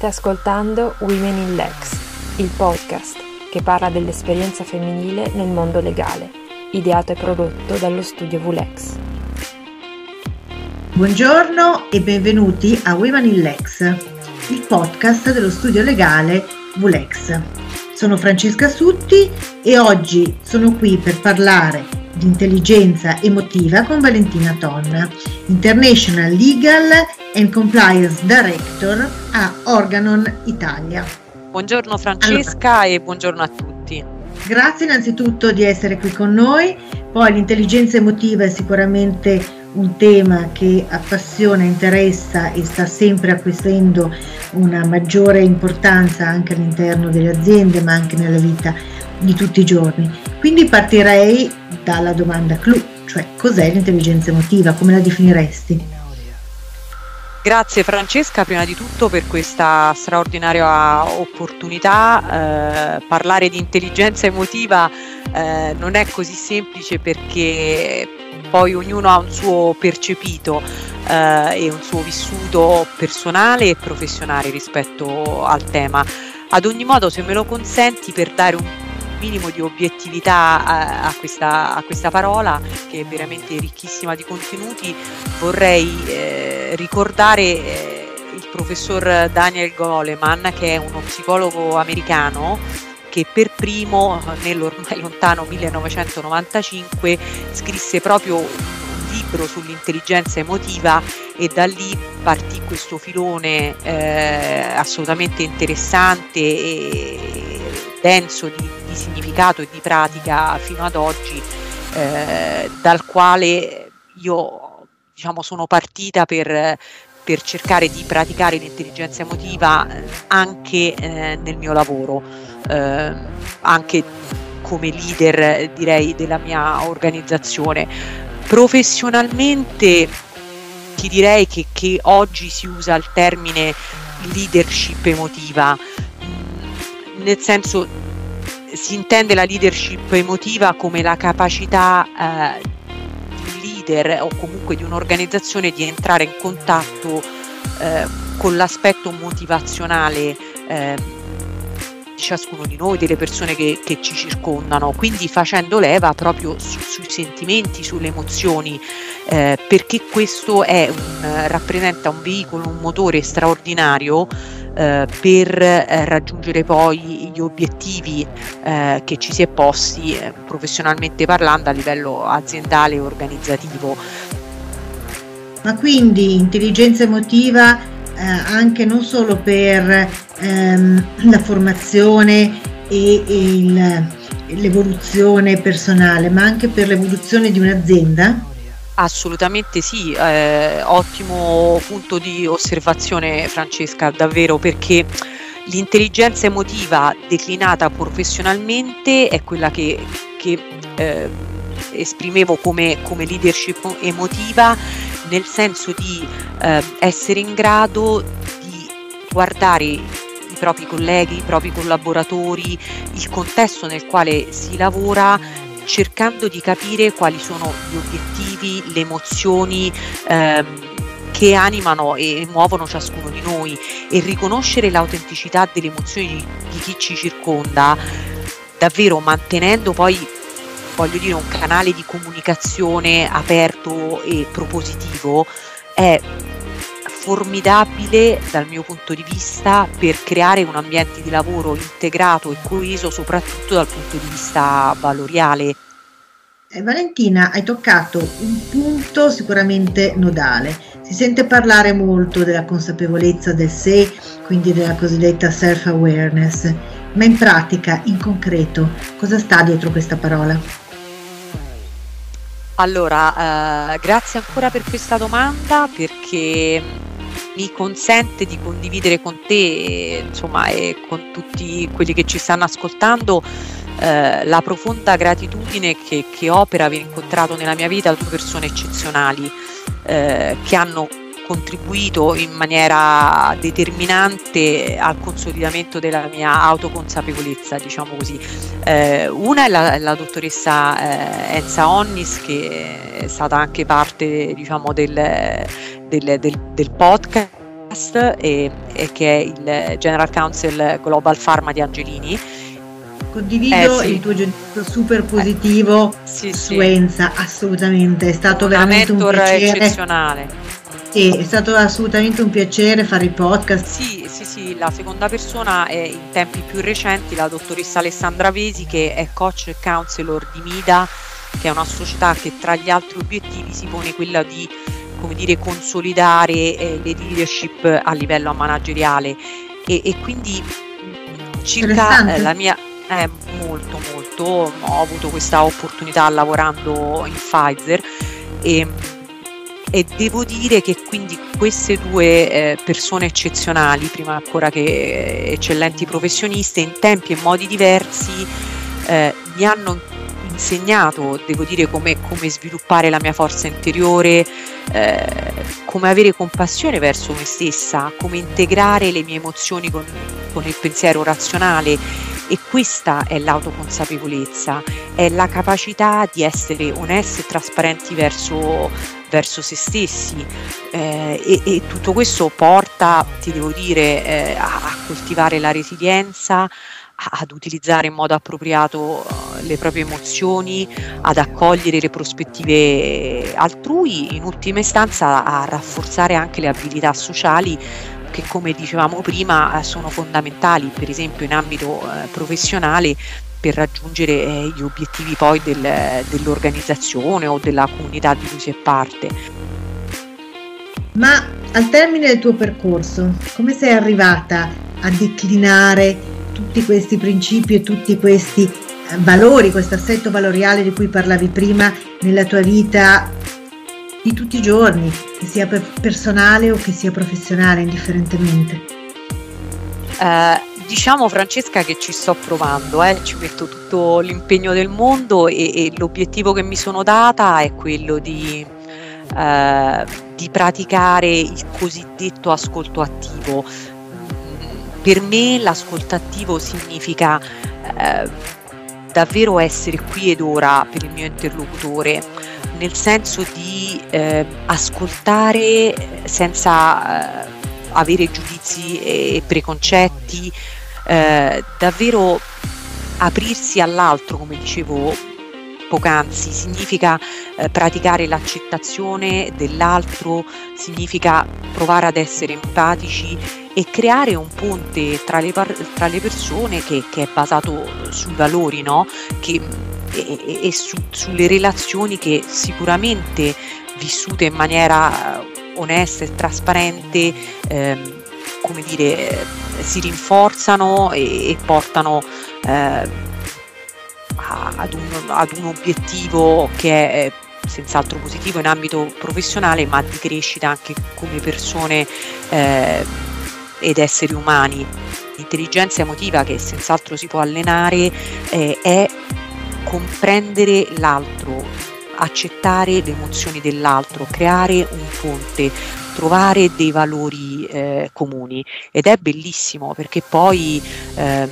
State ascoltando Women in Lex, il podcast che parla dell'esperienza femminile nel mondo legale, ideato e prodotto dallo studio Vulex. Buongiorno e benvenuti a Women in Lex, il podcast dello studio legale Vulex. Sono Francesca Sutti e oggi sono qui per parlare di intelligenza emotiva con Valentina Tonna, International Legal and Compliance Director a Organon Italia. Buongiorno Francesca allora, e buongiorno a tutti. Grazie innanzitutto di essere qui con noi, poi l'intelligenza emotiva è sicuramente un tema che appassiona, interessa e sta sempre acquisendo una maggiore importanza anche all'interno delle aziende ma anche nella vita di tutti i giorni. Quindi partirei dalla domanda clou, cioè cos'è l'intelligenza emotiva, come la definiresti? Grazie Francesca prima di tutto per questa straordinaria opportunità. Eh, parlare di intelligenza emotiva eh, non è così semplice perché poi ognuno ha un suo percepito eh, e un suo vissuto personale e professionale rispetto al tema. Ad ogni modo, se me lo consenti, per dare un minimo di obiettività a, a, questa, a, questa, parola che è veramente ricchissima di contenuti, vorrei eh, ricordare eh, il professor Daniel Goleman che è uno psicologo americano che per primo nell'ormai lontano 1995 scrisse proprio un libro sull'intelligenza emotiva e da lì partì questo filone eh, assolutamente interessante e denso di, di, significato e di pratica fino ad oggi eh, dal quale io diciamo, sono partita per, per cercare di praticare l'intelligenza emotiva anche eh, nel mio lavoro, eh, anche come leader direi della mia organizzazione. Professionalmente ti direi che, che oggi si usa il termine leadership emotiva, nel senso si intende la leadership emotiva come la capacità eh, di leader o comunque di un'organizzazione di entrare in contatto eh, con l'aspetto motivazionale eh, di ciascuno di noi, delle persone che, che, ci circondano, quindi facendo leva proprio su, sui sentimenti, sulle emozioni, eh, perché questo un, rappresenta un veicolo, un motore straordinario eh, per eh, raggiungere poi gli obiettivi eh, che ci si è posti eh, professionalmente parlando a livello aziendale e organizzativo. Ma quindi intelligenza emotiva eh, anche non solo per ehm, la formazione e, e il, l'evoluzione personale, ma anche per l'evoluzione di un'azienda? Assolutamente sì, eh, ottimo punto di osservazione Francesca, davvero perché l'intelligenza emotiva declinata professionalmente è quella che, che eh, esprimevo come, come, leadership emotiva nel senso di eh, essere in grado di guardare i propri colleghi, i propri collaboratori, il contesto nel quale si lavora cercando di capire quali sono gli obiettivi, le emozioni ehm, che animano e muovono ciascuno di noi. E riconoscere l'autenticità delle emozioni di, di chi ci circonda, davvero mantenendo poi voglio dire un canale di comunicazione aperto e propositivo è formidabile dal mio punto di vista per creare un ambiente di lavoro integrato e coeso soprattutto dal punto di vista valoriale. Eh, Valentina, hai toccato un punto sicuramente nodale. Si sente parlare molto della consapevolezza del sé, quindi della cosiddetta self-awareness, ma in pratica, in concreto, cosa sta dietro questa parola? Allora, eh, grazie ancora per questa domanda perché mi consente di condividere con te insomma, e con tutti quelli che ci stanno ascoltando eh, la profonda gratitudine che, che, ho per aver incontrato nella mia vita due persone eccezionali eh, che hanno contribuito in maniera determinante al consolidamento della mia autoconsapevolezza, diciamo così. Eh, una è la, la dottoressa eh, Enza Onnis, che è stata anche parte diciamo, del, del, del, del podcast e, e che è il General Counsel Global Pharma di Angelini. Condivido eh, sì. il tuo giudizio super positivo eh, sì, su sì. Enza, assolutamente, è stato Una veramente un piacere. eccezionale. Sì, è stato assolutamente un piacere fare i podcast. Sì, sì, sì, la seconda persona è in tempi più recenti la dottoressa Alessandra Vesi che è coach e counselor di Mida, che è una società che tra gli altri obiettivi si pone quella di come dire, consolidare eh, le leadership a livello manageriale e, e quindi circa eh, la mia è eh, molto molto ho avuto questa opportunità lavorando in Pfizer e, e devo dire che quindi queste due eh, persone eccezionali prima ancora che eccellenti professioniste in tempi e modi diversi eh, mi hanno insegnato, devo dire, come, come sviluppare la mia forza interiore, eh, come avere compassione verso me stessa, come integrare le mie emozioni con, con il pensiero razionale. E questa è l'autoconsapevolezza, è la capacità di essere onesti e trasparenti verso, verso se stessi eh, e, e, tutto questo porta, ti devo dire, eh, a, a coltivare la resilienza, ad utilizzare in modo appropriato uh, le proprie emozioni, ad accogliere le prospettive altrui, in ultima istanza a rafforzare anche le abilità sociali che come dicevamo prima eh, sono fondamentali per esempio in ambito eh, professionale per raggiungere eh, gli obiettivi poi del, dell'organizzazione o della comunità di cui si è parte. Ma al termine del tuo percorso, come sei arrivata a declinare tutti questi principi e tutti questi eh, valori, questo assetto valoriale di cui parlavi prima nella tua vita di tutti i giorni, che sia personale o che sia professionale, indifferentemente? Uh, diciamo Francesca che ci sto provando, eh? ci metto tutto l'impegno del mondo e, e, l'obiettivo che mi sono data è quello di, uh, di praticare il cosiddetto ascolto attivo per me l'ascolto attivo significa eh, davvero essere qui ed ora per il mio interlocutore, nel senso di eh, ascoltare senza eh, avere giudizi e preconcetti, eh, davvero aprirsi all'altro, come dicevo poc'anzi, significa eh, praticare l'accettazione dell'altro, significa provare ad essere empatici e creare un ponte tra le, par- tra le persone che, che, è basato sui valori no? che, e, e su, sulle relazioni che sicuramente vissute in maniera onesta e trasparente ehm, come dire, si rinforzano e, e portano eh, ad un, ad un obiettivo che è senz'altro positivo in ambito professionale, ma di crescita anche come persone eh, ed esseri umani. L'intelligenza emotiva che senz'altro si può allenare eh, è comprendere l'altro, accettare le emozioni dell'altro, creare un ponte, trovare dei valori eh, comuni ed è bellissimo perché poi ehm,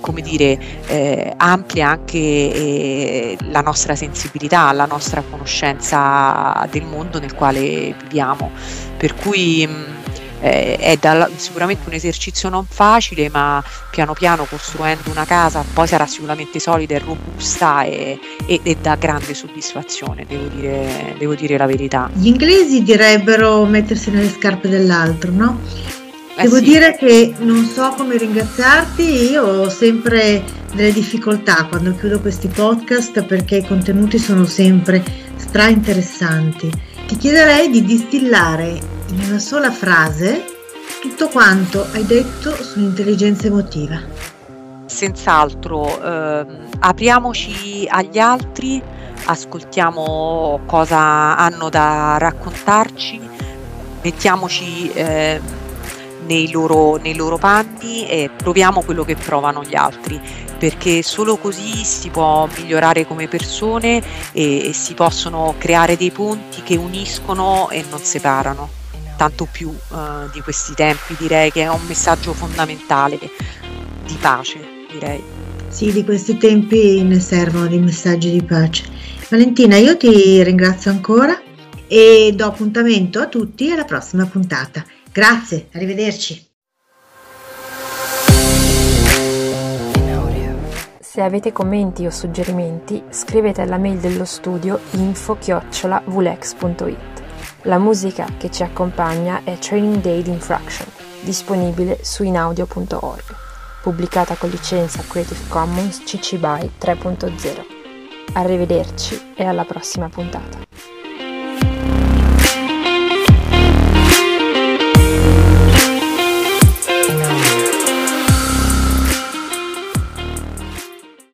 come dire, eh, amplia anche eh, la nostra sensibilità, la nostra conoscenza del mondo nel quale viviamo. Per cui mh, eh, è da, sicuramente un esercizio non facile, ma piano piano costruendo una casa poi sarà sicuramente solida e robusta e, e, e dà grande soddisfazione, devo dire, devo dire la verità. Gli inglesi direbbero mettersi nelle scarpe dell'altro, no? Eh Devo sì. dire che non so come ringraziarti, io ho sempre delle difficoltà quando chiudo questi podcast perché i contenuti sono sempre stra interessanti. Ti chiederei di distillare in una sola frase tutto quanto hai detto sull'intelligenza emotiva. Senz'altro, eh, apriamoci agli altri, ascoltiamo cosa hanno da raccontarci, mettiamoci... Eh, nei loro, nei loro panni e proviamo quello che provano gli altri perché solo così si può migliorare come persone e, e, si possono creare dei ponti che uniscono e non separano. Tanto più eh, di questi tempi direi che è un messaggio fondamentale di pace, direi. Sì, di questi tempi ne servono dei messaggi di pace. Valentina, io ti ringrazio ancora e do appuntamento a tutti alla prossima puntata. Grazie, arrivederci. Se avete commenti o suggerimenti, scrivete alla mail dello studio info-vulex.it. La musica che ci accompagna è Training Day Infraction, disponibile su inaudio.org, pubblicata con licenza Creative Commons CC BY 3.0. Arrivederci e alla prossima puntata.